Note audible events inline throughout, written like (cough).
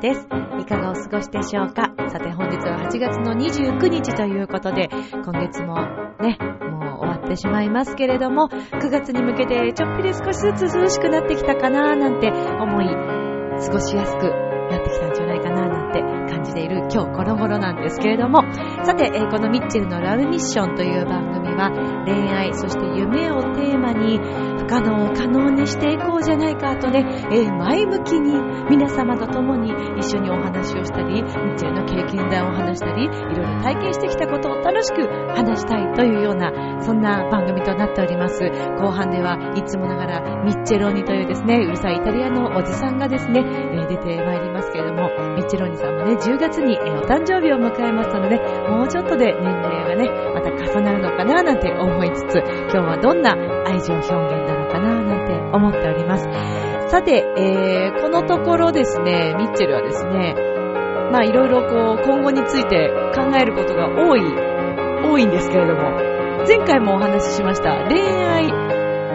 です。いかがお過ごしでしょうか？さて本日は8月の29日ということで、今月もね、ってしまいますけれども、9月に向けてちょっぴり少しずつ涼しくなってきたかななんて思い、過ごしやすくなってきたんじゃないかななんて感じている今日この頃なんですけれども、さて、えこのミッチェルのラブミッションという番組は、恋愛、そして夢をテーマに、可能を可能にしていこうじゃないかとね、えー前向きに皆様と共に一緒にお話をしたり、ミッチェルの経験談を話したり、いろいろ体験してきたことを楽しく話したいというような、そんな番組となっております。後半ではいつもながらミッチェローニというですね、うるさいイタリアのおじさんがですね、えー出てまいりますけれども、ミッチェローニさんもね、10月に、お誕生日を迎えますので、もうちょっとで年齢がね、重なるのかななんて思いつつ、今日はどんな愛情表現なのかななんて思っております。さて、えー、このところですね、ミッチェルはですね、まあいろいろこう、今後について考えることが多い、多いんですけれども、前回もお話ししました恋愛、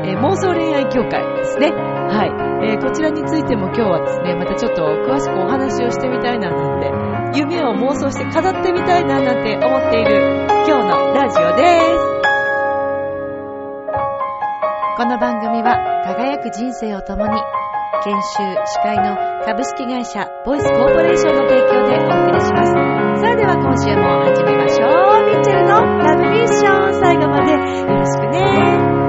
えー妄想恋愛協会ですね。はい。えーこちらについても今日はですね、またちょっと詳しくお話をしてみたいななんて、夢を妄想して語ってみたいななんて思っている今日のラジオです。この番組は輝く人生を共に研修司会の株式会社ボイスコーポレーションの提供でお送りします。それでは今週も始めましょう。ミッチェルのラブミッション最後までよろしくね。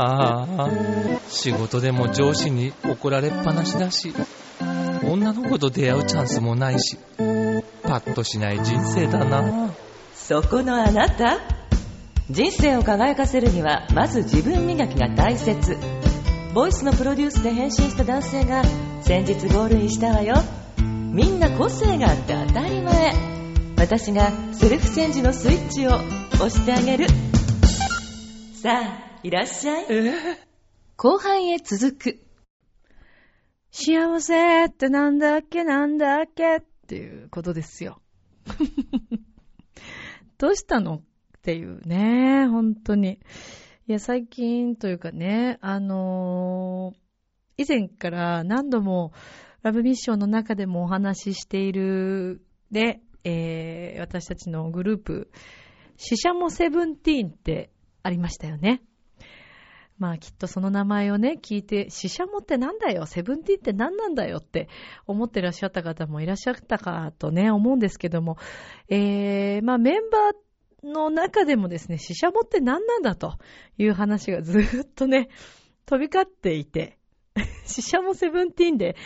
ああ、仕事でも上司に怒られっぱなしだし、女の子と出会うチャンスもないし、パッとしない人生だな。そこのあなた。人生を輝かせるにはまず自分磨きが大切。ボイスのプロデュースで変身した男性が先日ゴールインしたわよ。みんな個性があって当たり前。私がセルフチェンジのスイッチを押してあげる。さあいらっしゃい後半へ続く。幸せってなんだっけなんだっけ？っていうことですよ。(laughs) どうしたの？っていうね、本当に。いや、最近というかね、あのー以前から何度もラブミッションの中でもお話ししているで、えー私たちのグループ、シシャモセブンティーンってありましたよね。まあきっとその名前をね、聞いて、シシャモってなんだよ、セブンティーンって何なんだよって思ってらっしゃった方もいらっしゃったかとね、思うんですけども、えー、まあメンバーの中でもですね、シシャモって何なんだという話がずーっとね、飛び交っていて、シシャモセブンティーンで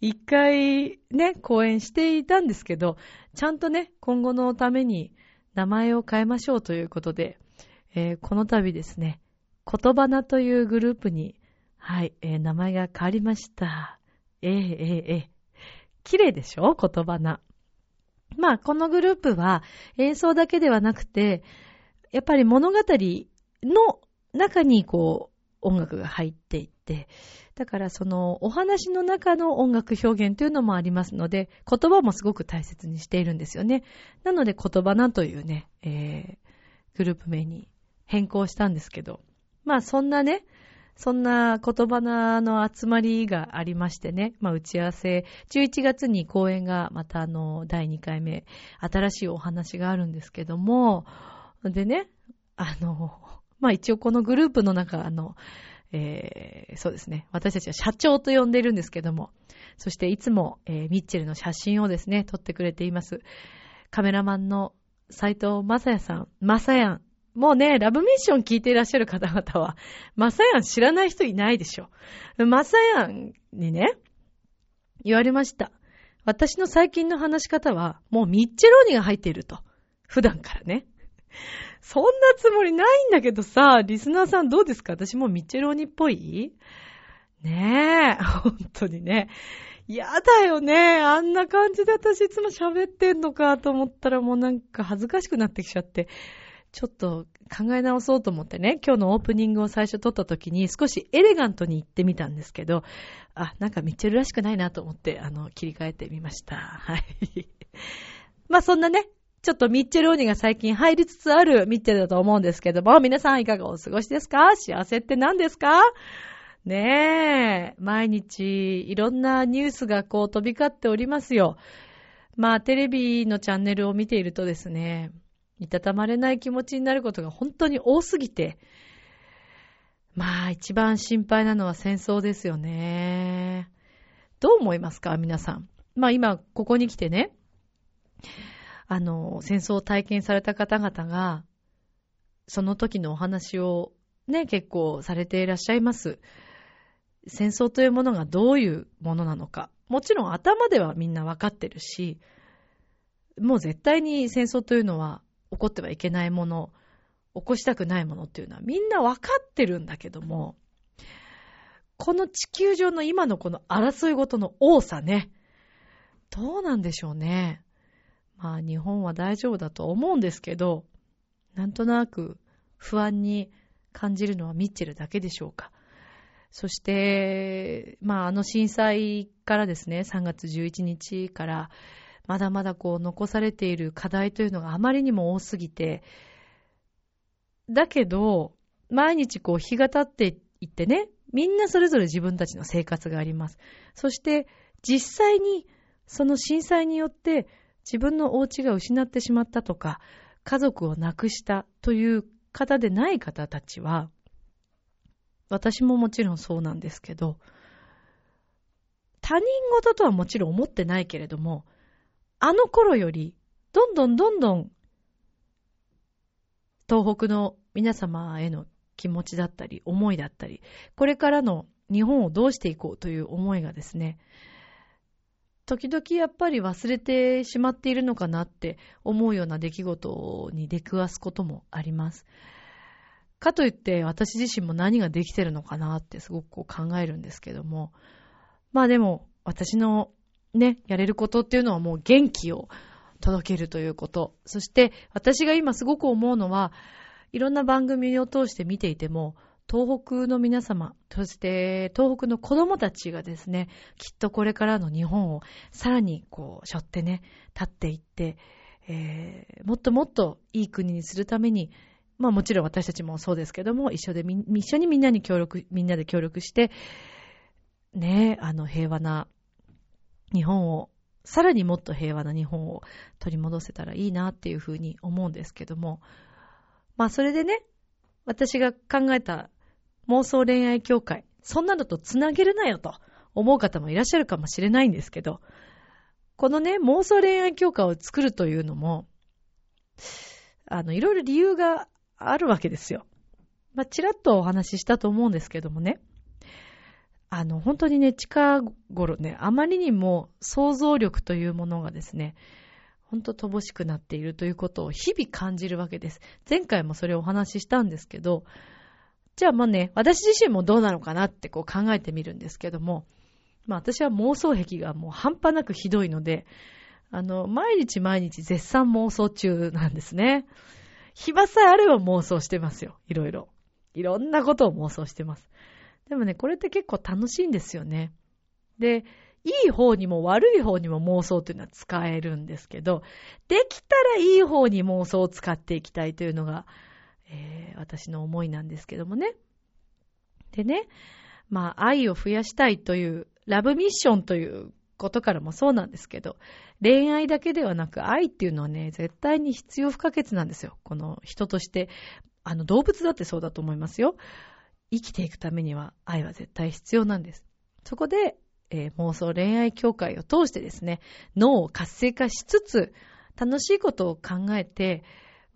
一回ね、講演していたんですけど、ちゃんとね、今後のために名前を変えましょうということで、えーこの度ですね、言葉なというグループに、はい、えー名前が変わりました。ええええええ綺麗でしょ？言葉な。まあ、このグループは演奏だけではなくて、やっぱり物語の中にこう、音楽が入っていって、だからそのお話の中の音楽表現というのもありますので、言葉もすごく大切にしているんですよね。なので言葉なというね、えー、グループ名に変更したんですけど、まあそんなね、そんな言葉の集まりがありましてね、まあ打ち合わせ、11月に公演がまたあの、第2回目、新しいお話があるんですけども、でね、あの、まあ一応このグループの中、あの、えーそうですね。私たちは社長と呼んでいるんですけども、そしていつも、えーミッチェルの写真をですね、撮ってくれています。カメラマンの斉藤正也さん、正也。もうね、ラブミッション聞いていらっしゃる方々は、マサヤン知らない人いないでしょ。マサヤンにね、言われました。私の最近の話し方は、もうミッチェローニが入っていると。普段からね。そんなつもりないんだけどさ、リスナーさんどうですか？私もミッチェローニっぽい？ねえ、本当にね。やだよね。あんな感じで私いつも喋ってんのかと思ったらもうなんか恥ずかしくなってきちゃって、ちょっと考え直そうと思ってね、今日のオープニングを最初撮った時に少しエレガントに言ってみたんですけど、あ、なんかミッチェルらしくないなと思って、あの、切り替えてみました。はい。(laughs) まあそんなね、ちょっとミッチェルオニが最近入りつつあるミッチェルだと思うんですけども、皆さんいかがお過ごしですか？幸せって何ですか？ねえ、毎日いろんなニュースがこう飛び交っておりますよ。まあテレビのチャンネルを見ているとですね、いたたまれない気持ちになることが本当に多すぎて、まあ一番心配なのは戦争ですよね。どう思いますか皆さん？まあ今ここに来てね、あの、戦争を体験された方々が、その時のお話をね、結構されていらっしゃいます。戦争というものがどういうものなのか。もちろん頭ではみんなわかってるし、もう絶対に戦争というのは起こってはいけないもの、起こしたくないものっていうのはみんなわかってるんだけども、この地球上の今のこの争いごとの多さね、どうなんでしょうね。まあ日本は大丈夫だと思うんですけど、なんとなく不安に感じるのはミッチェルだけでしょうか。そして、まああの震災からですね、3月11日から、まだまだこう残されている課題というのがあまりにも多すぎて、だけど、毎日こう日が経っていってね、みんなそれぞれ自分たちの生活があります。そして実際にその震災によって自分のお家が失ってしまったとか、家族を亡くしたという方でない方たちは、私ももちろんそうなんですけど、他人事とはもちろん思ってないけれども、あの頃より、どんどんどんどん、東北の皆様への気持ちだったり、思いだったり、これからの日本をどうしていこうという思いがですね、時々やっぱり忘れてしまっているのかなって思うような出来事に出くわすこともあります。かといって私自身も何ができてるのかなってすごくこう考えるんですけども。まあでも私のね、やれることっていうのはもう元気を届けるということ。そして私が今すごく思うのは、いろんな番組を通して見ていても、東北の皆様、そして東北の子供たちがですね、きっとこれからの日本をさらにこう、背負ってね、立っていって、えー、もっともっといい国にするために、まあもちろん私たちもそうですけども、一緒で一緒にみんなに協力、みんなで協力して、ね、あの平和な日本を、さらにもっと平和な日本を取り戻せたらいいなっていうふうに思うんですけども、まあそれでね、私が考えた妄想恋愛協会、そんなのと繋げるなよと思う方もいらっしゃるかもしれないんですけど、このね、妄想恋愛協会を作るというのも、あの、いろいろ理由があるわけですよ。まあ、ちらっとお話ししたと思うんですけどもね。あの、本当にね、近頃ね、あまりにも想像力というものがですね、本当乏しくなっているということを日々感じるわけです。前回もそれをお話ししたんですけど、じゃあまあね、私自身もどうなのかなってこう考えてみるんですけども、まあ私は妄想癖がもう半端なくひどいので、あの、毎日毎日絶賛妄想中なんですね。暇さえあれば妄想してますよ。いろいろ。いろんなことを妄想してます。でもね、これって結構楽しいんですよね。で、いい方にも悪い方にも妄想というのは使えるんですけど、できたらいい方に妄想を使っていきたいというのが、えー、私の思いなんですけどもね。でね、まあ、愛を増やしたいという、ラブミッションということからもそうなんですけど、恋愛だけではなく愛っていうのはね、絶対に必要不可欠なんですよ。この人として。あの、動物だってそうだと思いますよ。生きていくためには愛は絶対必要なんです。そこで、えー、妄想恋愛協会を通してですね、脳を活性化しつつ、楽しいことを考えて、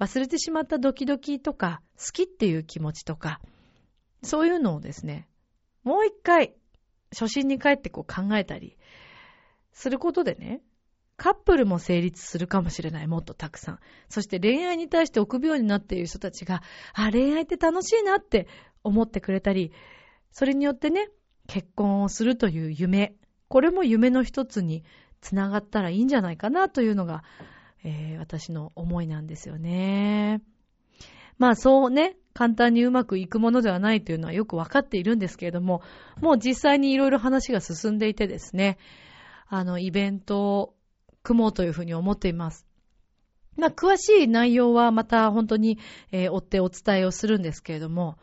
忘れてしまったドキドキとか、好きっていう気持ちとか、そういうのをですね、もう一回、初心に帰ってこう考えたり、することでね、カップルも成立するかもしれない、もっとたくさん。そして恋愛に対して臆病になっている人たちが、あ、恋愛って楽しいなって思ってくれたり、それによってね、結婚をするという夢これも夢の一つにつながったらいいんじゃないかなというのが、えー、私の思いなんですよね。まあそうね、簡単にうまくいくものではないというのはよくわかっているんですけれども、もう実際にいろいろ話が進んでいてですね、あの、イベントを組もうというふうに思っています。まあ、詳しい内容はまた本当に、えー、追ってお伝えをするんですけれども、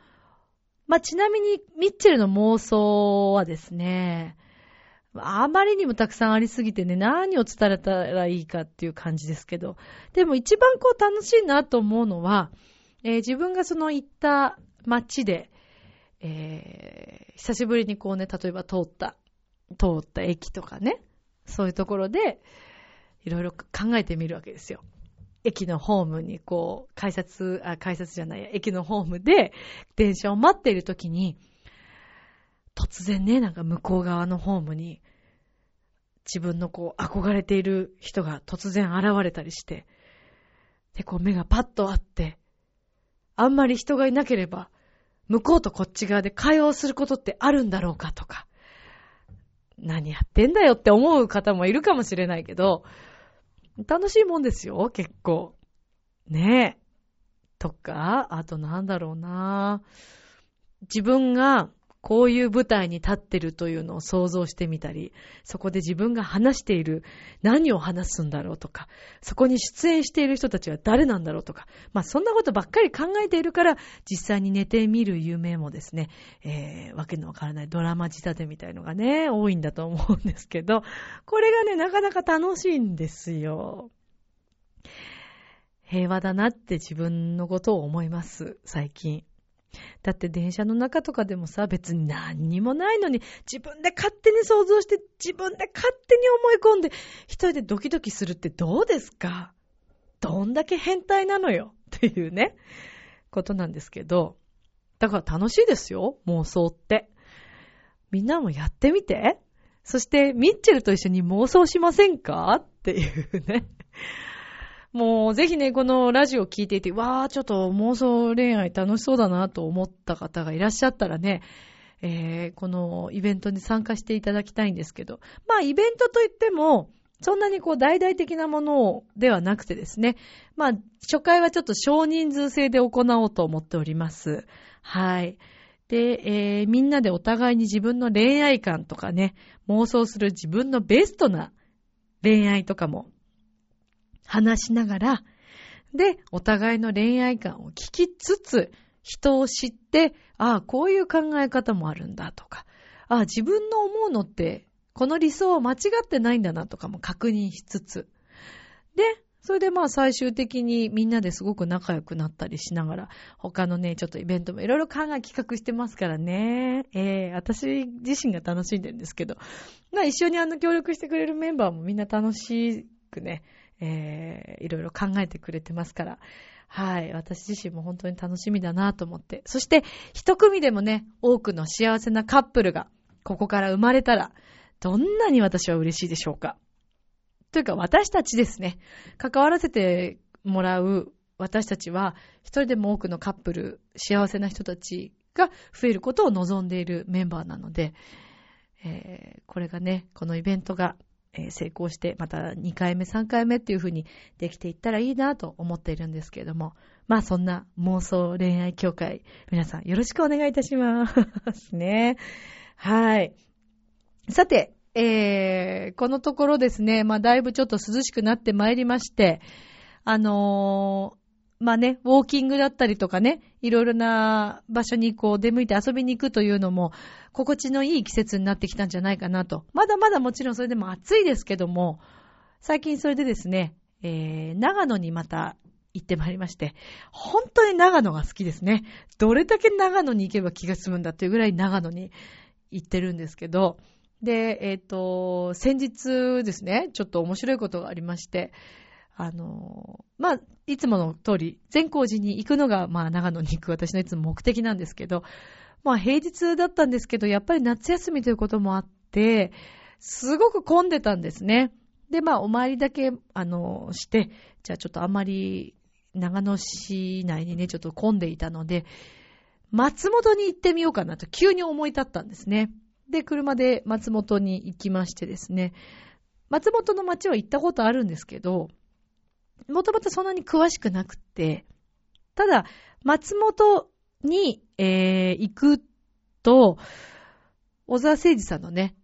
まあ、ちなみに、ミッチェルの妄想はですね、あまりにもたくさんありすぎてね、何を伝えたらいいかっていう感じですけど、でも一番こう楽しいなと思うのは、えー、自分がその行った街で、えー、久しぶりにこうね、例えば通った、通った駅とかね、そういうところで、いろいろ考えてみるわけですよ。駅のホームにこう、改札、あ、改札じゃないや、駅のホームで電車を待っているときに、突然ね、なんか向こう側のホームに、自分のこう、憧れている人が突然現れたりして、で、こう目がパッとあって、あんまり人がいなければ、向こうとこっち側で会話をすることってあるんだろうかとか、何やってんだよって思う方もいるかもしれないけど、楽しいもんですよ、結構。ねえ。とか、あとなんだろうな自分がこういう舞台に立ってるというのを想像してみたり、そこで自分が話している何を話すんだろうとか、そこに出演している人たちは誰なんだろうとか、まあそんなことばっかり考えているから、実際に寝てみる夢もですね、えー、わけのわからないドラマ仕立てみたいのがね、多いんだと思うんですけど、これがね、なかなか楽しいんですよ。平和だなって自分のことを思います、最近。だって電車の中とかでもさ、別に何にもないのに、自分で勝手に想像して、自分で勝手に思い込んで、一人でドキドキするってどうですか？どんだけ変態なのよ？っていうね、ことなんですけど、だから楽しいですよ、妄想って。みんなもやってみて。そして、ミッチェルと一緒に妄想しませんか？っていうね。もうぜひね、このラジオ聞いていて、わー、ちょっと妄想恋愛楽しそうだなと思った方がいらっしゃったらね、えー、このイベントに参加していただきたいんですけど、まあイベントといっても、そんなにこう大々的なものではなくてですね、まあ初回はちょっと少人数制で行おうと思っております。はい。で、えー、みんなでお互いに自分の恋愛観とかね、妄想する自分のベストな恋愛とかも話しながら、で、お互いの恋愛観を聞きつつ、人を知って、ああ、こういう考え方もあるんだとか、ああ、自分の思うのって、この理想は間違ってないんだなとかも確認しつつ、で、それでまあ最終的にみんなですごく仲良くなったりしながら、他のね、ちょっとイベントもいろいろ考え企画してますからね。ええー、私自身が楽しんでるんですけど、まあ一緒にあの協力してくれるメンバーもみんな楽しくね、えー、いろいろ考えてくれてますから、はい。私自身も本当に楽しみだなと思って。そして、一組でもね、多くの幸せなカップルが、ここから生まれたら、どんなに私は嬉しいでしょうか。というか、私たちですね。関わらせてもらう私たちは、一人でも多くのカップル、幸せな人たちが増えることを望んでいるメンバーなので、えー、これがね、このイベントがえー、成功して、また2回目、3回目っていう風にできていったらいいなと思っているんですけれども、まあそんな妄想恋愛協会、皆さんよろしくお願いいたします (laughs) ね。はい。さて、えー、このところですね、まあだいぶちょっと涼しくなってまいりまして、あのまあね、ウォーキングだったりとかね、いろいろな場所にこう出向いて遊びに行くというのも、心地のいい季節になってきたんじゃないかなと。まだまだもちろんそれでも暑いですけども、最近それでですね、えー、長野にまた行ってまいりまして、本当に長野が好きですね。どれだけ長野に行けば気が済むんだっていうぐらい長野に行ってるんですけど、で、えっ、ー、と、先日ですね、ちょっと面白いことがありまして、あの、まあ、いつもの通り、善光寺に行くのが、まあ、長野に行く私のいつも目的なんですけど、まあ、平日だったんですけど、やっぱり夏休みということもあって、すごく混んでたんですね。で、まあ、お参りだけ、あの、して、じゃあちょっとあんまり、長野市内にね、ちょっと混んでいたので、松本に行ってみようかなと急に思い立ったんですね。で、車で松本に行きましてですね、松本の街は行ったことあるんですけど、もともとそんなに詳しくなくて、ただ、松本に、えー、行くと、小沢誠二さんのね、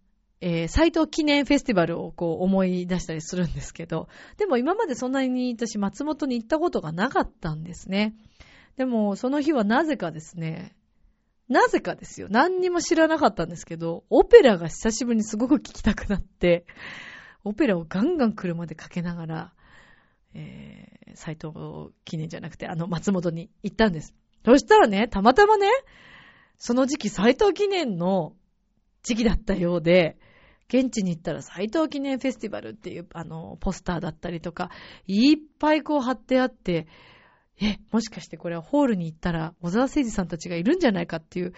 えー、斎藤記念フェスティバルをこう思い出したりするんですけど、でも今までそんなに私松本に行ったことがなかったんですね。でもその日はなぜかですね、なぜかですよ。何にも知らなかったんですけど、オペラが久しぶりにすごく聞きたくなって、オペラをガンガン車でかけながら、えー、斎藤記念じゃなくて、あの、松本に行ったんです。そしたらね、たまたまね、その時期斎藤記念の時期だったようで、現地に行ったら斎藤記念フェスティバルっていう、あの、ポスターだったりとか、いっぱいこう貼ってあって、え、もしかしてこれはホールに行ったら小沢誠二さんたちがいるんじゃないかっていう、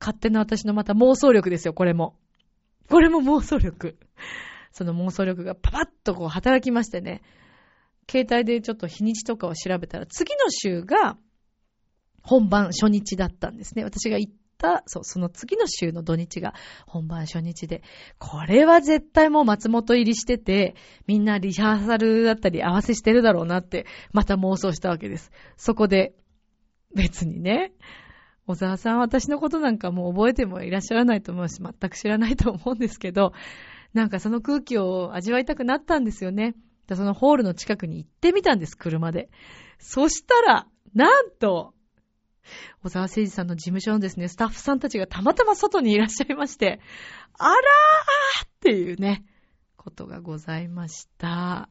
勝手な私のまた妄想力ですよ、これも。これも妄想力。その妄想力がパパッとこう働きましてね、携帯でちょっと日にちとかを調べたら、次の週が本番初日だったんですね。私が行った、そう、その次の週の土日が本番初日で、これは絶対もう松本入りしてて、みんなリハーサルだったり合わせしてるだろうなって、また妄想したわけです。そこで、別にね、小沢さん私のことなんかもう覚えてもいらっしゃらないと思うし、全く知らないと思うんですけど、なんかその空気を味わいたくなったんですよね。そのホールの近くに行ってみたんです、車で。そしたら、なんと、小沢誠二さんの事務所のですね、スタッフさんたちがたまたま外にいらっしゃいまして、あらーっていうね、ことがございました。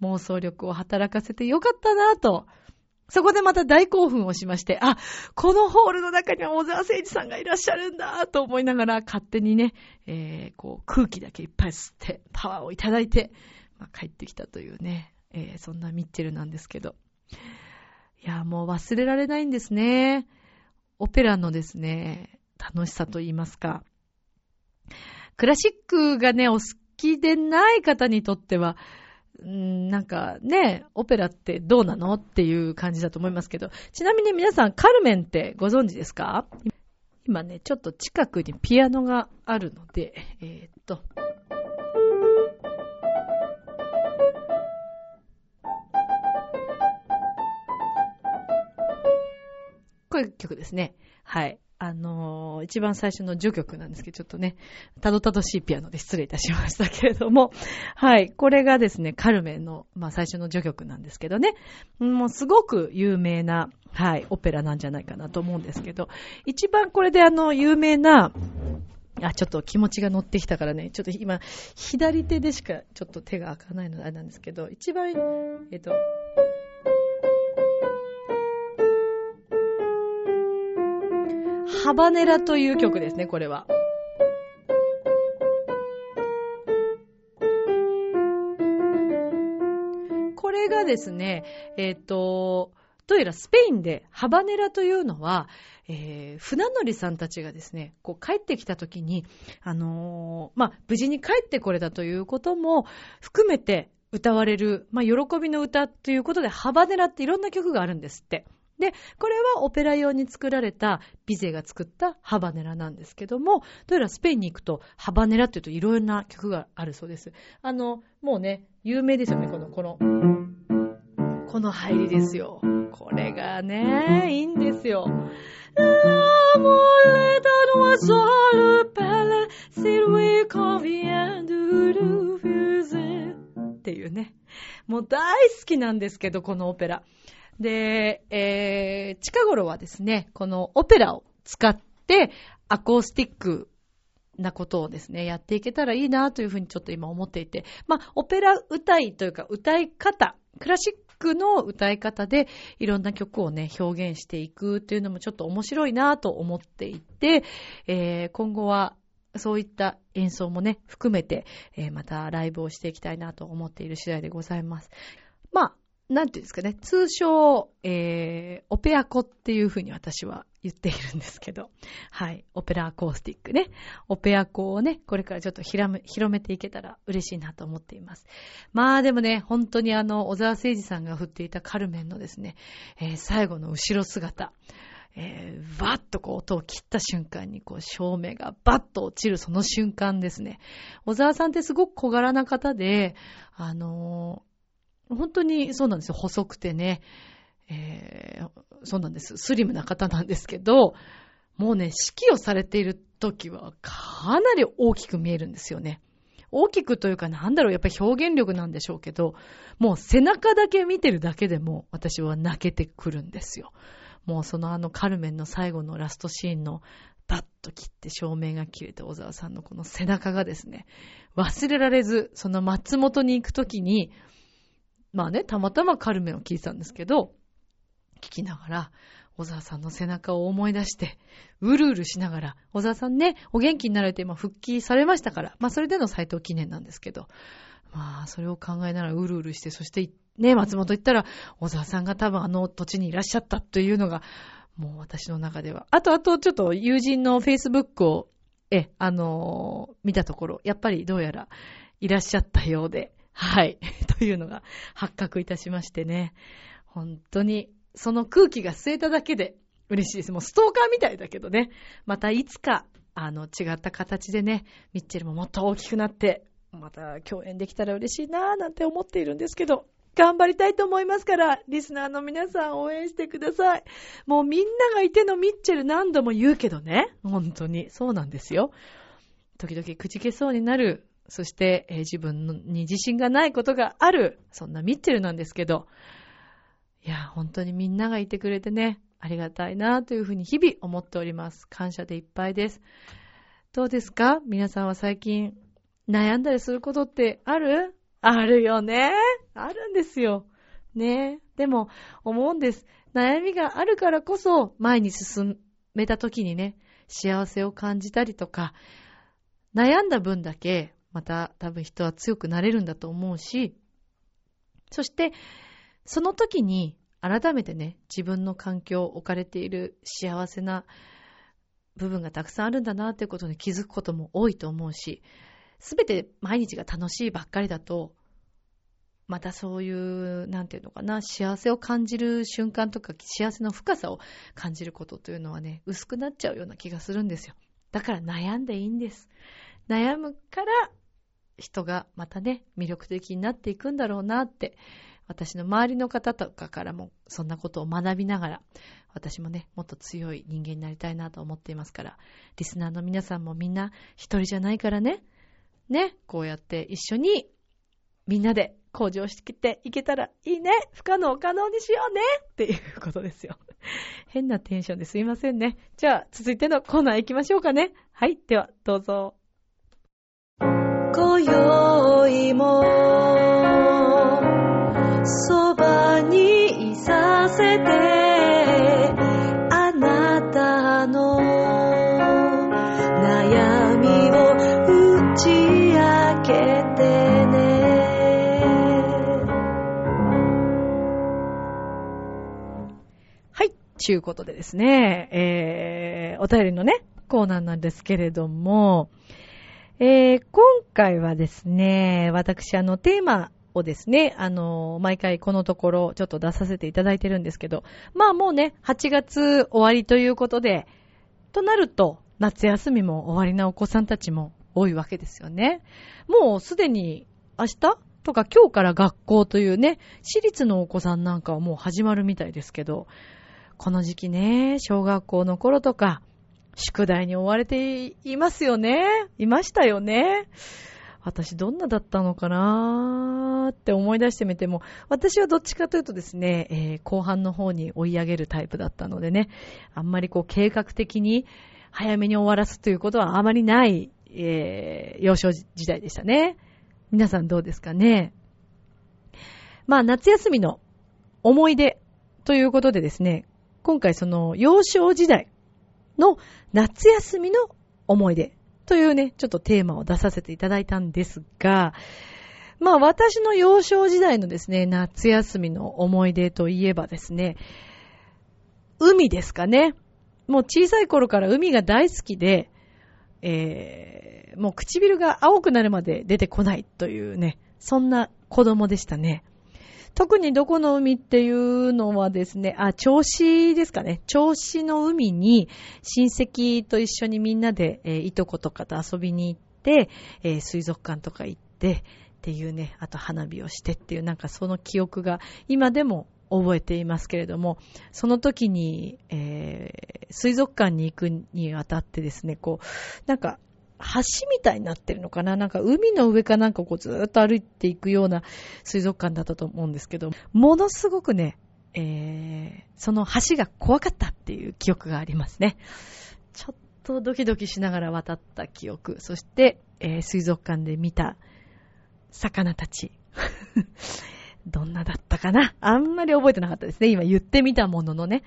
妄想力を働かせてよかったなぁと。そこでまた大興奮をしまして、あ、このホールの中には小沢誠二さんがいらっしゃるんだと思いながら勝手にね、えー、こう空気だけいっぱい吸ってパワーをいただいて、まあ、帰ってきたというね、えー、そんなミッチェルなんですけど。いや、もう忘れられないんですね。オペラのですね、楽しさと言いますか。クラシックがね、お好きでない方にとっては、んなんかね、オペラってどうなのっていう感じだと思いますけど、ちなみに皆さん、カルメンってご存知ですか？今ね、ちょっと近くにピアノがあるので、えー、っと、こうい曲ですね。はい。あのー、一番最初の序曲なんですけど、ちょっとね、たどたどしいピアノで失礼いたしましたけれども、はい。これがですね、カルメンの、まあ最初の序曲なんですけどね、もうすごく有名な、はい、オペラなんじゃないかなと思うんですけど、一番これであの、有名な、あ、ちょっと気持ちが乗ってきたからね、ちょっと今、左手でしかちょっと手が開かないのであれなんですけど、一番、えっと、ハバネラという曲ですね、これは。これがですね、えっ、ー、と、どうやらスペインでハバネラというのは、えー、船乗りさんたちがですね、こう帰ってきた時に、あのー、まあ、無事に帰ってこれたということも含めて歌われる、まあ、喜びの歌ということで、ハバネラっていろんな曲があるんですって。で、これはオペラ用に作られたビゼが作ったハバネラなんですけども、どうやらスペインに行くとハバネラっていうといろいろな曲があるそうです。あの、もうね、有名ですよね、この、この、この入りですよ。これがね、いいんですよ。っていうね。もう大好きなんですけど、このオペラ。で、えー、近頃はですね、このオペラを使ってアコースティックなことをですね、やっていけたらいいなというふうにちょっと今思っていて、まあ、オペラ歌いというか歌い方、クラシックの歌い方でいろんな曲をね、表現していくというのもちょっと面白いなと思っていて、えー、今後はそういった演奏もね、含めて、えー、またライブをしていきたいなと思っている次第でございます。まあ、なんていうんですかね、通称、えー、オペアコっていうふうに私は言っているんですけど、(laughs) はい、オペラアコースティックね、オペアコをね、これからちょっと広め広めていけたら嬉しいなと思っています。まあでもね、本当にあの、小沢誠二さんが振っていたカルメンのですね、えー、最後の後ろ姿、えー、バッとこう音を切った瞬間にこう照明がバッと落ちるその瞬間ですね。小沢さんってすごく小柄な方で、あのー、本当にそうなんですよ。細くてね、えー、そうなんです。スリムな方なんですけど、もうね、指揮をされている時はかなり大きく見えるんですよね。大きくというかなんだろう、やっぱり表現力なんでしょうけど、もう背中だけ見てるだけでも私は泣けてくるんですよ。もうそのあのカルメンの最後のラストシーンのバッと切って照明が切れて小沢さんのこの背中がですね、忘れられず、その松本に行くときに、まあね、たまたまカルメンを聞いてたんですけど、聞きながら、小沢さんの背中を思い出して、うるうるしながら、小沢さんね、お元気になられて今復帰されましたから、まあそれでの斎藤記念なんですけど、まあそれを考えながらうるうるして、そしてね、松本行ったら、小沢さんが多分あの土地にいらっしゃったというのが、もう私の中では。あと、あと、ちょっと友人の Facebook を、え、あのー、見たところ、やっぱりどうやらいらっしゃったようで、はい、(laughs) というのが発覚いたしましてね。本当にその空気が吸えただけで嬉しいです。もうストーカーみたいだけどね。またいつか、あの、違った形でね、ミッチェルももっと大きくなって、また共演できたら嬉しいなぁなんて思っているんですけど、頑張りたいと思いますから、リスナーの皆さん応援してください。もうみんながいてのミッチェル何度も言うけどね。本当に。そうなんですよ。時々くじけそうになる。そして、えー、自分に自信がないことがある。そんなミッチェルなんですけど、いや、本当にみんながいてくれてね、ありがたいなというふうに日々思っております。感謝でいっぱいです。どうですか？皆さんは最近悩んだりすることってある？あるよね。あるんですよ。ね。でも思うんです。悩みがあるからこそ前に進めた時にね、幸せを感じたりとか、悩んだ分だけまた多分人は強くなれるんだと思うし、そしてその時に改めてね、自分の環境、置かれている幸せな部分がたくさんあるんだなっていうことに気づくことも多いと思うし、すべて毎日が楽しいばっかりだと、またそういう、なんていうのかな、幸せを感じる瞬間とか、幸せの深さを感じることというのはね、薄くなっちゃうような気がするんですよ。だから悩んでいいんです。悩むから、人がまたね、魅力的になっていくんだろうなって私の周りの方とかからもそんなことを学びながら、私もね、もっと強い人間になりたいなと思っていますから、リスナーの皆さんもみんな一人じゃないからね、ね、こうやって一緒にみんなで向上していけたらいいね。不可能を可能にしようね。っていうことですよ。(laughs) 変なテンションですいませんね。じゃあ、続いてのコーナー行きましょうかね。はい。では、どうぞ。今宵もそばにいさせてあなたの悩みを打ち明けてね。はい、ちゅうことでですね、えー、お便りのね、コーナーなんですけれども、えー、今回はですね、私あのテーマをですね、あの、毎回このところちょっと出させていただいてるんですけど、まあもうね、8月終わりということで、となると、夏休みも終わりなお子さんたちも多いわけですよね。もうすでに明日？とか今日から学校というね、私立のお子さんなんかはもう始まるみたいですけど、この時期ね、小学校の頃とか、宿題に追われていますよね。いましたよね。私どんなだったのかなーって思い出してみても、私はどっちかというとですね、えー、後半の方に追い上げるタイプだったのでね、あんまりこう計画的に早めに終わらすということはあまりない、えー、幼少時代でしたね。皆さんどうですかね。まあ夏休みの思い出ということでですね、今回その幼少時代の夏休みの思い出というね、ちょっとテーマを出させていただいたんですが、まあ私の幼少時代のですね、夏休みの思い出といえばですね、海ですかね。もう小さい頃から海が大好きで、えー、もう唇が青くなるまで出てこないというね、そんな子供でしたね。特にどこの海っていうのはですね、あ、銚子ですかね。銚子の海に親戚と一緒にみんなで、えー、いとことかと遊びに行って、えー、水族館とか行って、っていうね、あと花火をしてっていう、なんかその記憶が今でも覚えていますけれども、その時に、えー、水族館に行くにあたってですね、こう、なんか橋みたいになってるのかな？なんか海の上かなんかこうずっと歩いていくような水族館だったと思うんですけど、ものすごくね、えー、その橋が怖かったっていう記憶がありますね。ちょっとドキドキしながら渡った記憶、そして、えー、水族館で見た魚たち。(laughs) どんなだったかな？あんまり覚えてなかったですね。今言ってみたもののね。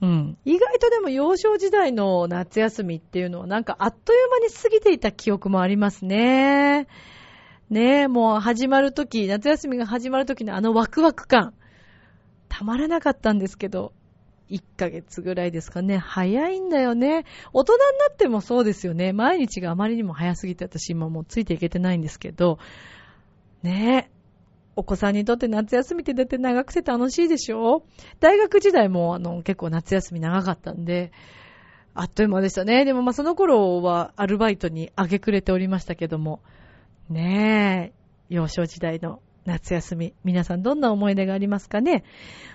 意外とでも幼少時代の夏休みっていうのはなんかあっという間に過ぎていた記憶もありますね。ねえ、もう始まるとき、夏休みが始まるときのあのワクワク感。たまらなかったんですけど、1ヶ月ぐらいですかね。早いんだよね。大人になってもそうですよね。毎日があまりにも早すぎて私今もうついていけてないんですけど、ねえ、お子さんにとって夏休みって出て長くて楽しいでしょ？大学時代もあの結構夏休み長かったんで、あっという間でしたね。でもまあその頃はアルバイトに明け暮れておりましたけども、ねえ、幼少時代の夏休み、皆さんどんな思い出がありますかね？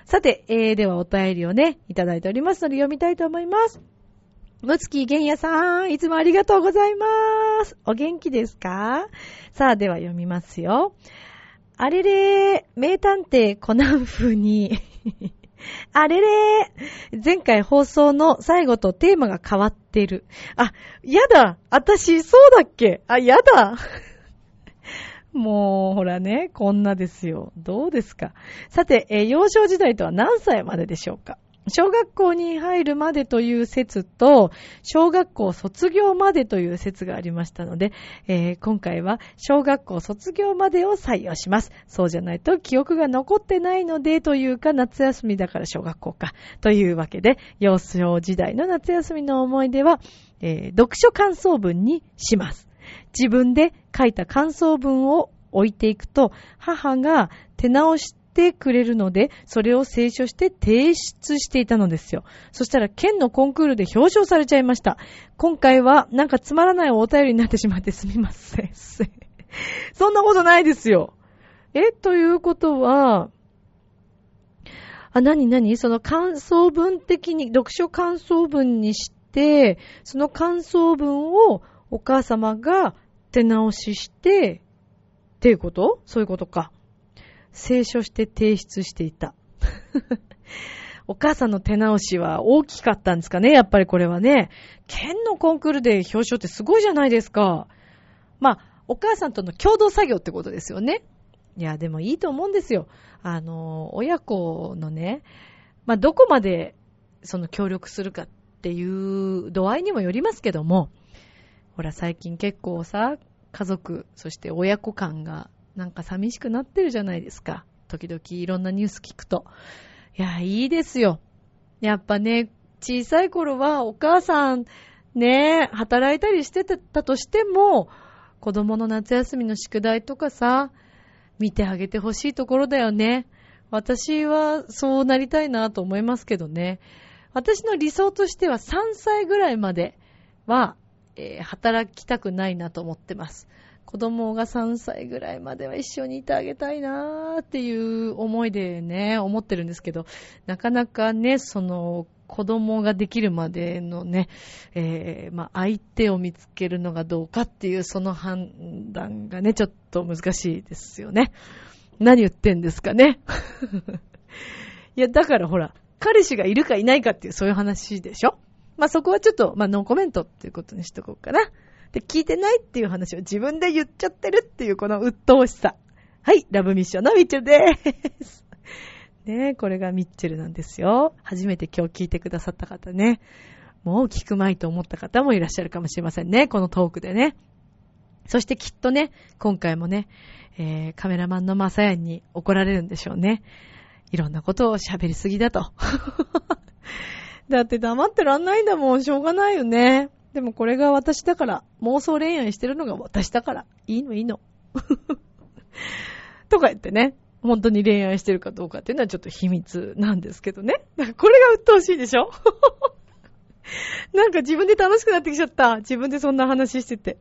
さて、えー、ではお便りをね、いただいておりますので読みたいと思います。むつきげんやさん、いつもありがとうございます。お元気ですか？さあ、では読みますよ。あれれ名探偵コナン風に。(laughs) あれれ前回放送の最後とテーマが変わってる。あ、やだ。私、そうだっけ？あ、やだ。(laughs) もう、ほらね、こんなですよ。どうですか？さて、えー、幼少時代とは何歳まででしょうか？小学校に入るまでという説と、小学校卒業までという説がありましたので、えー、今回は小学校卒業までを採用します。そうじゃないと記憶が残ってないのでというか、夏休みだから小学校か。というわけで、幼少時代の夏休みの思い出は、えー、読書感想文にします。自分で書いた感想文を置いていくと、母が手直してくれるので、それを清書して提出していたのですよ。そしたら県のコンクールで表彰されちゃいました。今回はなんかつまらないお便りになってしまってすみません。(laughs) そんなことないですよ。え、ということは、あ、なになにその感想文的に、読書感想文にして、その感想文をお母様が手直しして、っていうこと？そういうことか。清書して提出していた。(laughs) お母さんの手直しは大きかったんですかねやっぱりこれはね。県のコンクールで表彰ってすごいじゃないですか。まあ、お母さんとの共同作業ってことですよね。いや、でもいいと思うんですよ。あの、親子のね、まあ、どこまでその協力するかっていう度合いにもよりますけども、ほら最近結構さ、家族、そして親子感がなんか寂しくなってるじゃないですか。時々いろんなニュース聞くと。いや、いいですよ。やっぱね、小さい頃はお母さん、ね、働いたりしてたとしても、子供の夏休みの宿題とかさ、見てあげてほしいところだよね。私はそうなりたいなと思いますけどね。私の理想としては3歳ぐらいまでは、えー、働きたくないなと思ってます。子供が3歳ぐらいまでは一緒にいてあげたいなーっていう思いでね、思ってるんですけど、なかなかね、その、子供ができるまでのね、えー、まあ、相手を見つけるのがどうかっていうその判断がね、ちょっと難しいですよね。何言ってんですかね。(laughs) いや、だからほら、彼氏がいるかいないかっていうそういう話でしょまあ、そこはちょっと、まあ、ノーコメントっていうことにしとこうかな。で、聞いてないっていう話を自分で言っちゃってるっていうこの鬱陶しさ。はい、ラブミッションのミッチェルでーす。ねえ、これがミッチェルなんですよ。初めて今日聞いてくださった方ね。もう聞くまいと思った方もいらっしゃるかもしれませんね。このトークでね。そしてきっとね、今回もね、えー、カメラマンのマサヤンに怒られるんでしょうね。いろんなことを喋りすぎだと。(laughs) (laughs) だって黙ってらんないんだもん、しょうがないよね。でもこれが私だから、妄想恋愛してるのが私だから、いいのいいの。(laughs) とか言ってね。本当に恋愛してるかどうかっていうのはちょっと秘密なんですけどね。これが鬱陶しいでしょ？(laughs) なんか自分で楽しくなってきちゃった。自分でそんな話してて。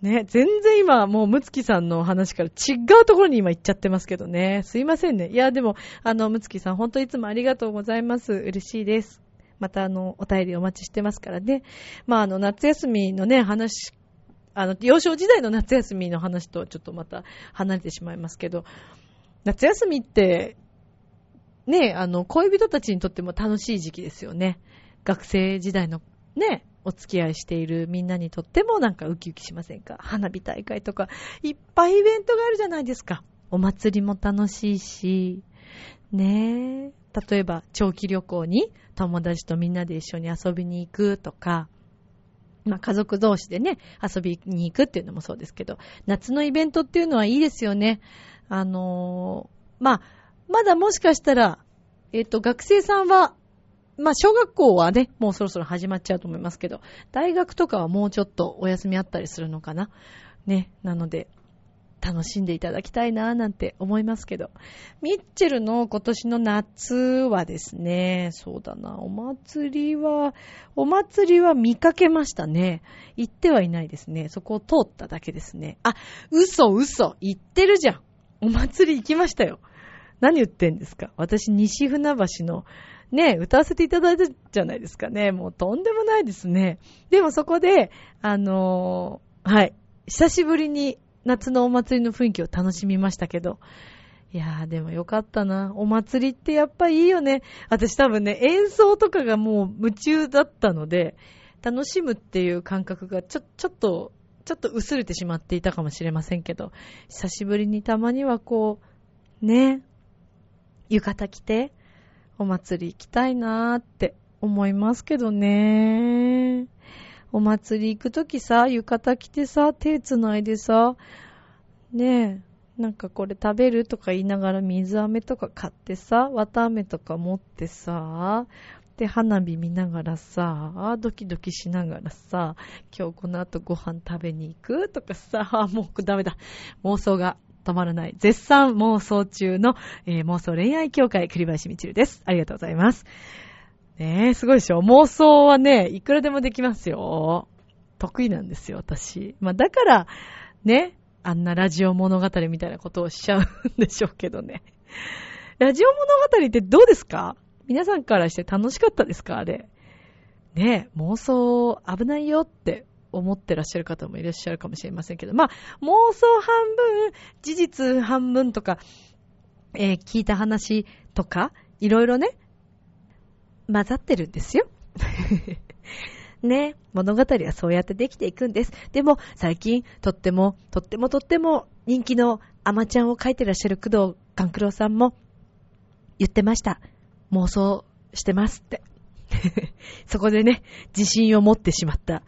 ね、全然今、もう、むつきさんの話から違うところに今行っちゃってますけどね。すいませんね。いや、でも、あの、むつきさん、本当いつもありがとうございます。嬉しいです。また、あの、お便りお待ちしてますからね。まあ、あの、夏休みのね、話、あの、幼少時代の夏休みの話とはちょっとまた離れてしまいますけど、夏休みって、ね、あの、恋人たちにとっても楽しい時期ですよね。学生時代のね、お付き合いしているみんなにとってもなんかウキウキしませんか？花火大会とか、いっぱいイベントがあるじゃないですか。お祭りも楽しいし、ねえ。例えば、長期旅行に友達とみんなで一緒に遊びに行くとか、まあ家族同士でね、遊びに行くっていうのもそうですけど、夏のイベントっていうのはいいですよね。あのー、まあ、まだもしかしたら、えっ、ー、と、学生さんはまあ、小学校はね、もうそろそろ始まっちゃうと思いますけど、大学とかはもうちょっとお休みあったりするのかな。ね。なので、楽しんでいただきたいなぁなんて思いますけど。ミッチェルの今年の夏はですね、そうだな、お祭りは、お祭りは見かけましたね。行ってはいないですね。そこを通っただけですね。あ、嘘嘘、行ってるじゃん。お祭り行きましたよ。何言ってんですか私、西船橋のね、歌わせていただいたじゃないですかね。もうとんでもないですね。でもそこで、あのー、はい。久しぶりに夏のお祭りの雰囲気を楽しみましたけど。いやー、でもよかったな。お祭りってやっぱいいよね。私多分ね、演奏とかがもう夢中だったので、楽しむっていう感覚がちょ、ちょっと、ちょっと薄れてしまっていたかもしれませんけど、久しぶりにたまにはこう、ね、浴衣着て、お祭り行きたいなーって思いますけどね。お祭り行くときさ、浴衣着てさ、手繋いでさ、ねえ、なんかこれ食べるとか言いながら水飴とか買ってさ、綿飴とか持ってさ、で、花火見ながらさ、ドキドキしながらさ、今日この後ご飯食べに行くとかさ、(laughs) もうダメだ。妄想が止まらない、絶賛妄想中の、えー、妄想恋愛協会栗林みちるです。ありがとうございます。ねえ、すごいでしょ妄想はね、いくらでもできますよ。得意なんですよ、私。まあ、だから、ね、あんなラジオ物語みたいなことをしちゃうんでしょうけどね。ラジオ物語ってどうですか？皆さんからして楽しかったですか？あれ。ねえ、妄想危ないよって思ってらっしゃる方もいらっしゃるかもしれませんけど、まあ、妄想半分、事実半分とか、えー、聞いた話とか、いろいろね、混ざってるんですよ。(laughs) ね、物語はそうやってできていくんです。でも、最近、とっても、とってもとっても人気のアマちゃんを書いてらっしゃる工藤勘九郎さんも言ってました。妄想してますって。(laughs) そこでね、自信を持ってしまった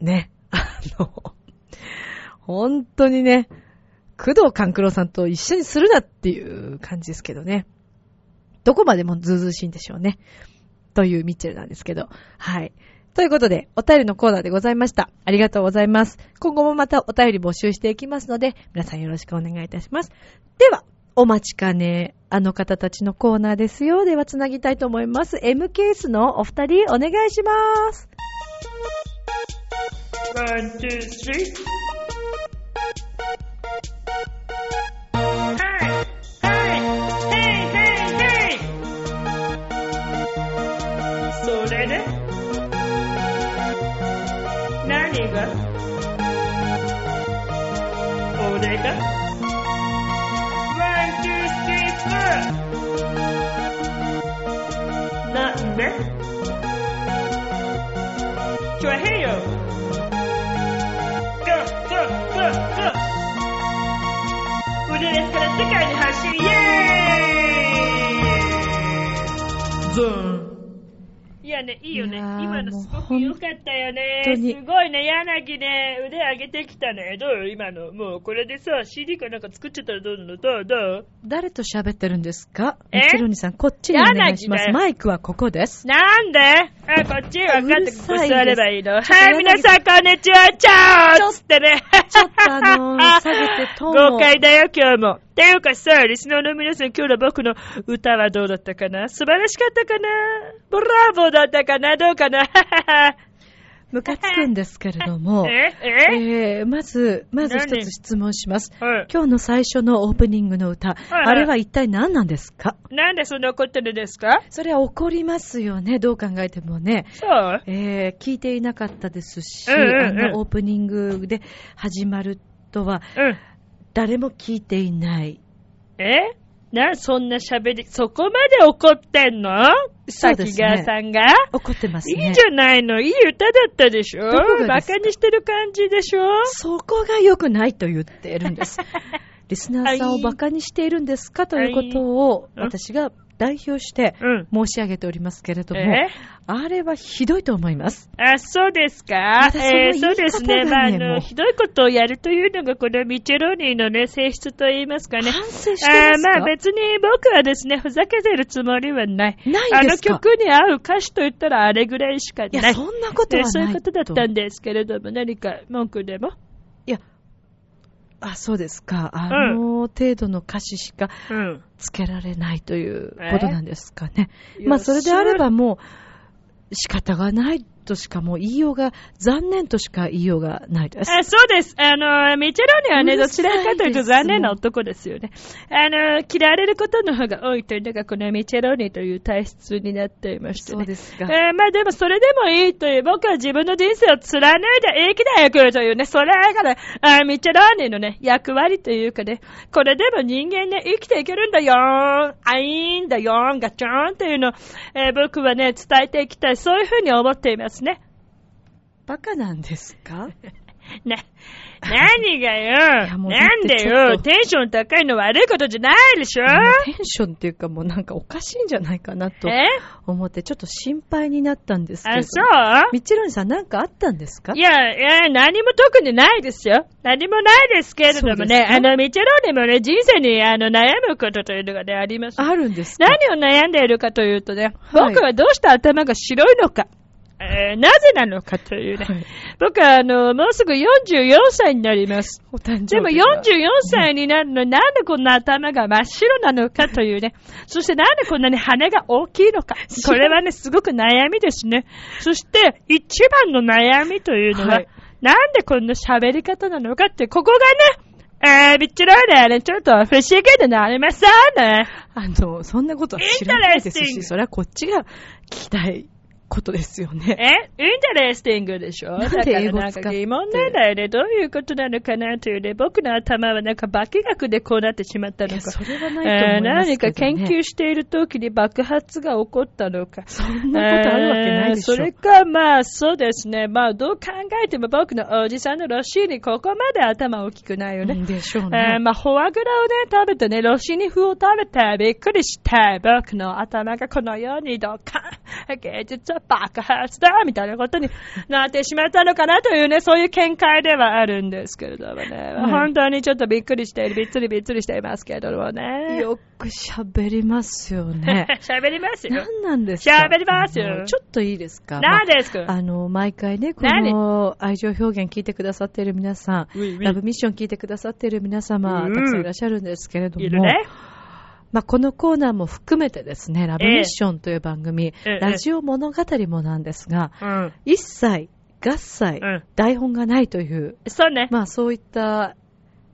ね、あの、本当にね、宮藤官九郎さんと一緒にするなっていう感じですけどね。どこまでもズーズーしいんでしょうね。というミッチェルなんですけど。はい。ということで、お便りのコーナーでございました。ありがとうございます。今後もまたお便り募集していきますので、皆さんよろしくお願いいたします。では、お待ちかね、あの方たちのコーナーですよ。では、つなぎたいと思います。M ケースのお二人、お願いします。何が俺がワン、ツー、スリー、フォーなんでちょへよルレスから世界に発信イェーイゾーンイェやね、いいよね。今のすごく良かったよね。すごいね、柳ね、腕上げてきたね。どう？よ、今の。もうこれでさ、CD かなんか作っちゃったらどうなの？どう？どう？誰と喋ってるんですか？え？ミチロニさん、こっちにお願いします。マイクはここです。なんで？あ、こっち分かって、ここ座ればいいの。はい、皆さん、こんにちは、チャオつってね。ちょっとあのー下げてトーンを。豪快だよ、今日も。ていうかさ、リスナーの皆さん、今日の僕の歌はどうだったかな？素晴らしかったかな？ブラボーだったかな？どうかな？ムカつくんですけれども、(laughs) ええ？えー、まず、まず一何つ質問します。はい。今日の最初のオープニングの歌、はいあれは一体何なんですか？なんでそんな怒ってるんですか？それは怒りますよね、どう考えてもね。そうえー、聞いていなかったですし、うんうんうんあのオープニングで始まるとはうん。誰も聞いていない。え？な、そんな喋り、そこまで怒ってんの？そうですね。滝川さんが？怒ってますね。いいじゃないの。いい歌だったでしょ？どこがですか？バカにしてる感じでしょ？そこが良くないと言っているんです。(laughs) リスナーさんをバカにしているんですか？ということをはい。私が代表してうん。申し上げておりますけれども、えあれはひどいと思います。あ、そうですか？えーそうですね。まあ、あの、ひどいことをやるというのが、このミチェローニーのね、性質と言いますかね。反省してあーますか？まあ別に僕はですね、ふざけてるつもりはない。あのないですか？曲に合う歌詞と言ったらあれぐらいしかない。いや、そんなことはないえーそういうことだったんですけれども、何か文句でも？あ、そうですか。あの程度の歌詞しかうん。つけられないということなんですかね。いやまあ、それであればもう、仕方がないとしかもう言いようが、残念としか言いようがないです。あそうです。あの、ミチェローニはね、どちらかというと残念な男ですよね。あの、嫌われることの方が多いというのが、このミチェローニという体質になっていましてね。そうですか。えーまあでもそれでもいいという、僕は自分の人生を貫いて生きていくというね、それがね、あミチェローニのね、役割というかね、これでも人間ね、生きていけるんだよーん、あいんだよーん、ガチョーンというのを、えー僕はね、伝えていきたい、そういうふうに思っていますね。バカなんですか？(laughs) な、何がいよなんでよ。と。テンション高いの悪いことじゃないでしょ。テンションっていうかもうなんかおかしいんじゃないかなとえ？思って、ちょっと心配になったんですけど。あ、そう？みちろんさんなんかあったんですか？いや、いや、何も特にないですよ。何もないですけれどもね、あの、ミチェローニもね、人生にあの悩むことというのがね、あります。あるんですか？何を悩んでいるかというとね、はい。僕はどうして頭が白いのか、えーなぜなのかというね、はい僕はあの、もうすぐ44歳になります。お誕生日でもが44歳になるのになんでこんな頭が真っ白なのかというね。そしてなんでこんなに羽が大きいのか。(laughs) これはね、すごく悩みですね。そして、一番の悩みというのは、はいなんでこんな喋り方なのかって、ここがね、えー、ビッチローでね、ちょっと不思議でなりませんね。あの、そんなことは知らないですし、それはこっちが聞きたいことですよね。え interesting でしょだからなんか疑問なんだよね。どういうことなのかなというね。僕の頭はなんか化学でこうなってしまったのか。それはないとえー思います何か。研究している時に爆発が起こったのか。そんなことあるわけないでしょ。えーそれか、まあ、そうですね。まあ、どう考えても僕のおじさんのロシーにここまで頭大きくないよね。うんでしょうえーね。まあ、フォアグラをね、食べてね、ロシニ風を食べてびっくりして、僕の頭がこのようにドカン、芸術は爆発だみたいなことになってしまったのかなというね、そういう見解ではあるんですけれどもね。はい本当にちょっとびっくりしている、びっつりびっつりしていますけれどもね。よく喋りますよね。(laughs) 喋りますよ。何なんですか？喋りますよちょっといいですか？何ですか、まああの、毎回ね、こ何？の愛情表現聞いてくださっている皆さん、ラブミッション聞いてくださっている皆様、うんたくさんいらっしゃるんですけれども、いるね。まあ、このコーナーも含めてですね、ラブミッションという番組、ええラジオ物語もなんですが、うん。一切、合切、うん台本がないという、そうね。まあそういった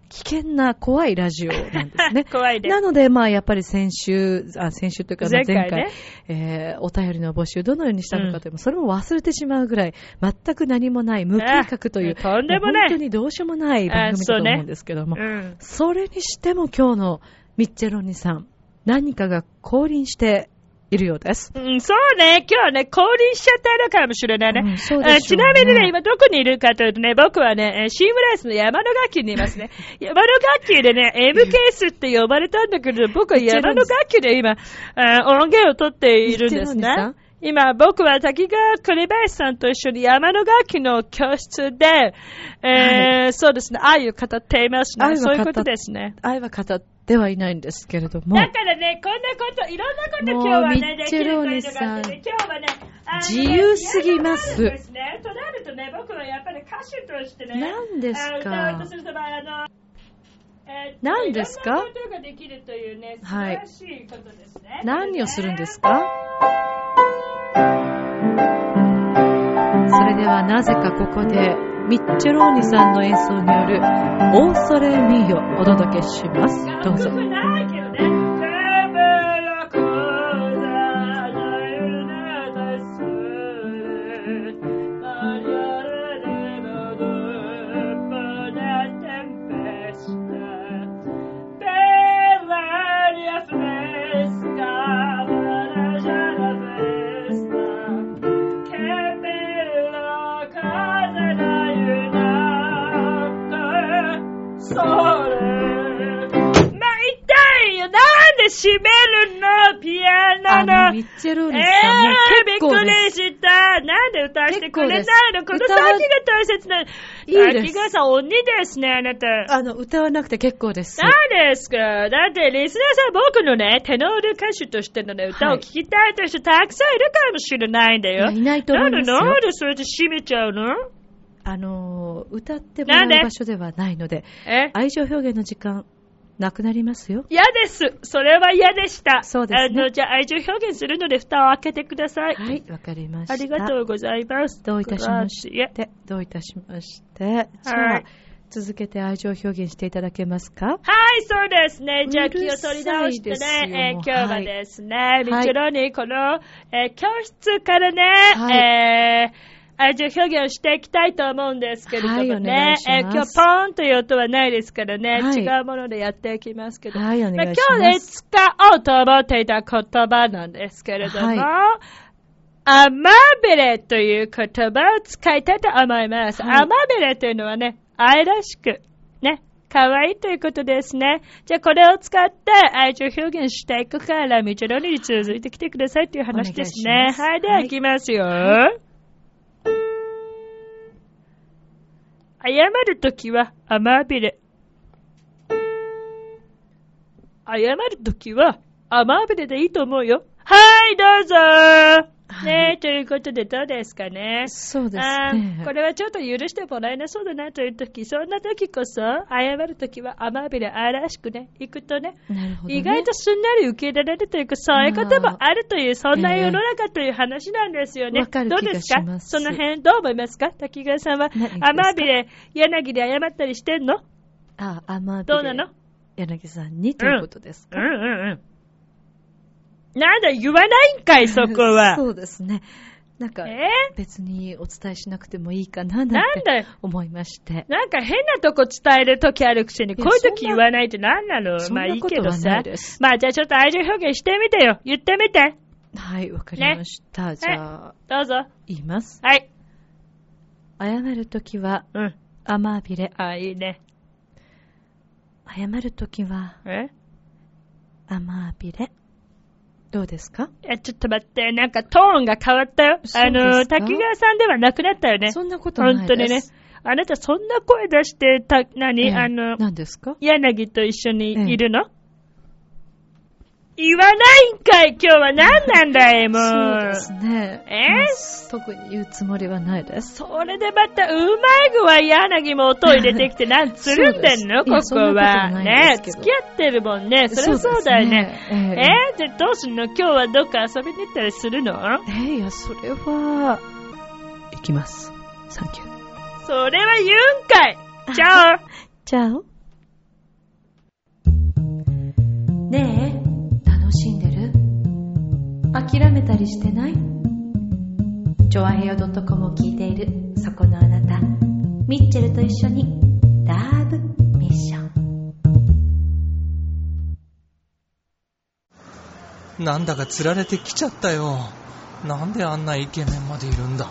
危険な怖いラジオなんですね。(laughs) 怖いです。なので、まあ、やっぱり先週、あ先週というか、まあ前前回、回ね。えーお便りの募集どのようにしたのかという、それも忘れてしまうぐらい、全く何もない、無計画という、あとんでもないう本当にどうしようもない番組だと思うんですけども、うん。それにしても今日のミッチェロニさん、何かが降臨しているようです。うん、そうね。今日ね、降臨しちゃったのかもしれないね。うんそうでねあちなみにね、今どこにいるかというとね、僕はね、えーシームライスの山の楽器にいますね。(laughs) 山の楽器でね、M ケースって呼ばれたんだけど、僕は山の楽器で今、あ音源を取っているんですね。今僕は滝川栗林さんと一緒に山の楽器の教室で、えーそうですね、愛を語っていますね。そういうことですね。愛は語ってはいないんですけれども。だからね、こんなこと、いろんなこと今日はね、できるとがあってね今日はね、自由すぎますとですね。となるとね、僕はやっぱり歌手としてね、何ですか？あの歌うとすると、まあ、あの、えーっと何ですか？いろんなことができるというね、素晴らしいことですね。何をするんですか？それではなぜかここでミッチェローニさんの演奏によるオーソレミーをお届けします。どうぞ。Notte Sole Ma 痛いよなんで閉めるの？ピアあノのの、ミッチェローさんもー、びっ結構く。りした。なんで歌わせてくれないの？この先が大切なの。いいですさん、鬼ですね、あなた。あの、歌わなくて結構です。何ですかだって、リスナーさん、僕のね、テノール歌手としてのね、歌を聴きたいという人たくさんいるかもしれないんだよ。いやいないと思いますよなんで、なんでそれで閉めちゃうの？あの、歌ってもらう場所ではないので、え？愛情表現の時間、なくなりますよ。嫌です。それは嫌でした。そうですねあの、じゃあ、愛情表現するので、蓋を開けてください。はい、わかりました。ありがとうございます。どういたしまして、どういたしまして？じゃあ、続けて愛情表現していただけますか？はい、そうですね。じゃあ気を取り直してねえー今日はですね、はいミッチェロにこの、えー教室からね、はいえー愛情表現をしていきたいと思うんですけれどもね。い、します。えー今日ポーンという音はないですからね、はい。違うものでやっていきますけど、はいお願いします。あ今日で使おうと思っていた言葉なんですけれども、はい。アマビレという言葉を使いたいと思います。はい。アマビレというのはね、愛らしく、ね、可愛いということですね。じゃあこれを使って愛情表現していくから、みちろに続いてきてくださいという話ですね。はい、でははい。行きますよ。謝るときはアマビル。謝るときはアマビルでいいと思うよ。はい、どうぞー。はいねえ、ということでどうですかね。そうですあねー。これはちょっと許してもらえなそうだなというとき、そんなときこそ、謝るときは甘びれ愛らしくね、行くとね、なるほど、ね。意外とすんなり受け入れられるというか、そういうこともあるという、そんな世の中という話なんですよね。わかる気がどうですか？その辺どう思いますか？滝川さんは？甘びれ、柳で謝ったりしてんの？あ、甘びどうなの？柳さんにということですか、うんうんうん。なんだ、言わないんかい、そこは。(laughs) そうですね。なんか、え？別にお伝えしなくてもいいかななんて。思いまして。なんか変なとこ伝えるときあるくせに、こういうとき言わないって何なの？まあいないけどさ。まあじゃあちょっと愛情表現してみてよ。言ってみて。はい、わかりました。じゃあ、どうぞ。言います。はい。謝るときは、うん。甘びれ。あ、いいね。謝るときは、え？甘びれ。どうですか？いや、ちょっと待って。なんかトーンが変わったよ。あの、滝川さんではなくなったよね。そんなことないです。本当にね。あなたそんな声出して、た、何、ええあの、何ですか？柳と一緒にいるの、言わないんかい今日は何なんだいもう。そうですね。え？まあ特に言うつもりはないです。それでまた、うまい具合柳も音を入れてきて、なんつるんでんの？ここは。ね付き合ってるもんね。そりゃそうだよね。そうですえね。ー、じゃあどうすんの？今日はどっか遊びに行ったりするの？ええいや、それは、行きます。サンキュー。それは言うんかいじゃあ、(laughs) じゃあ。ねえ、諦めたりしてない？チョアヘヨ .com を聞いているそこのあなた、ミッチェルと一緒にラブミッション。なんだか釣られてきちゃったよ。なんであんなイケメンまでいるんだ？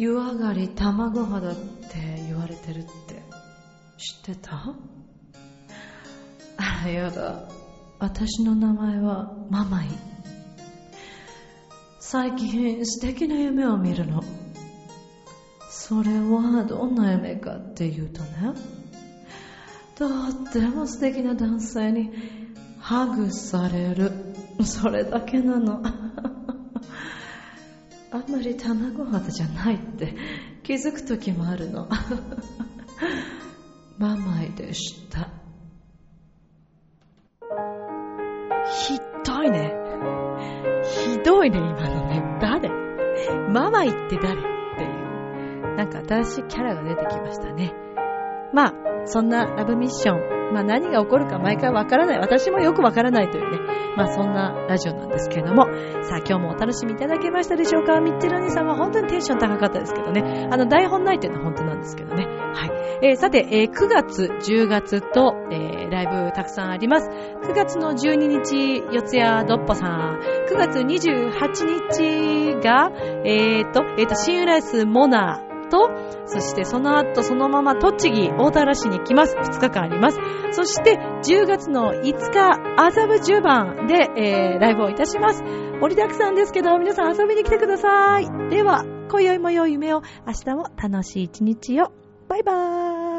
湯上がり卵肌って言われてるって。知ってた？あらやだ。私の名前はママイ。最近素敵な夢を見るの。それはどんな夢かっていうとね。とっても素敵な男性にハグされる。それだけなの。あんまり卵肌じゃないって気づく時もあるの。(laughs) ママイでした。ひどいね。ひどいね今のね。誰？ママイって誰っていう。なんか新しいキャラが出てきましたね。まあそんなラブミッション。まあ何が起こるか毎回わからない。私もよくわからないというね。まあそんなラジオなんですけれども。さあ今日もお楽しみいただけましたでしょうか？ミッチェル兄さんは本当にテンション高かったですけどね。あの台本ないというのは本当なんですけどね。はい。えー、さて、えー、9月、10月と、えー、ライブたくさんあります。9月の12日、四谷どっぽさん。9月28日が、えーと、えーと、新浦安モナーと、そしてその後そのまま栃木、大田原市に行きます。2日間あります。そして10月の5日、麻布10番で、えー、ライブをいたします。盛りだくさんですけど、皆さん遊びに来てください。では、今宵も良い夢を、明日も楽しい一日を。バイバーイ。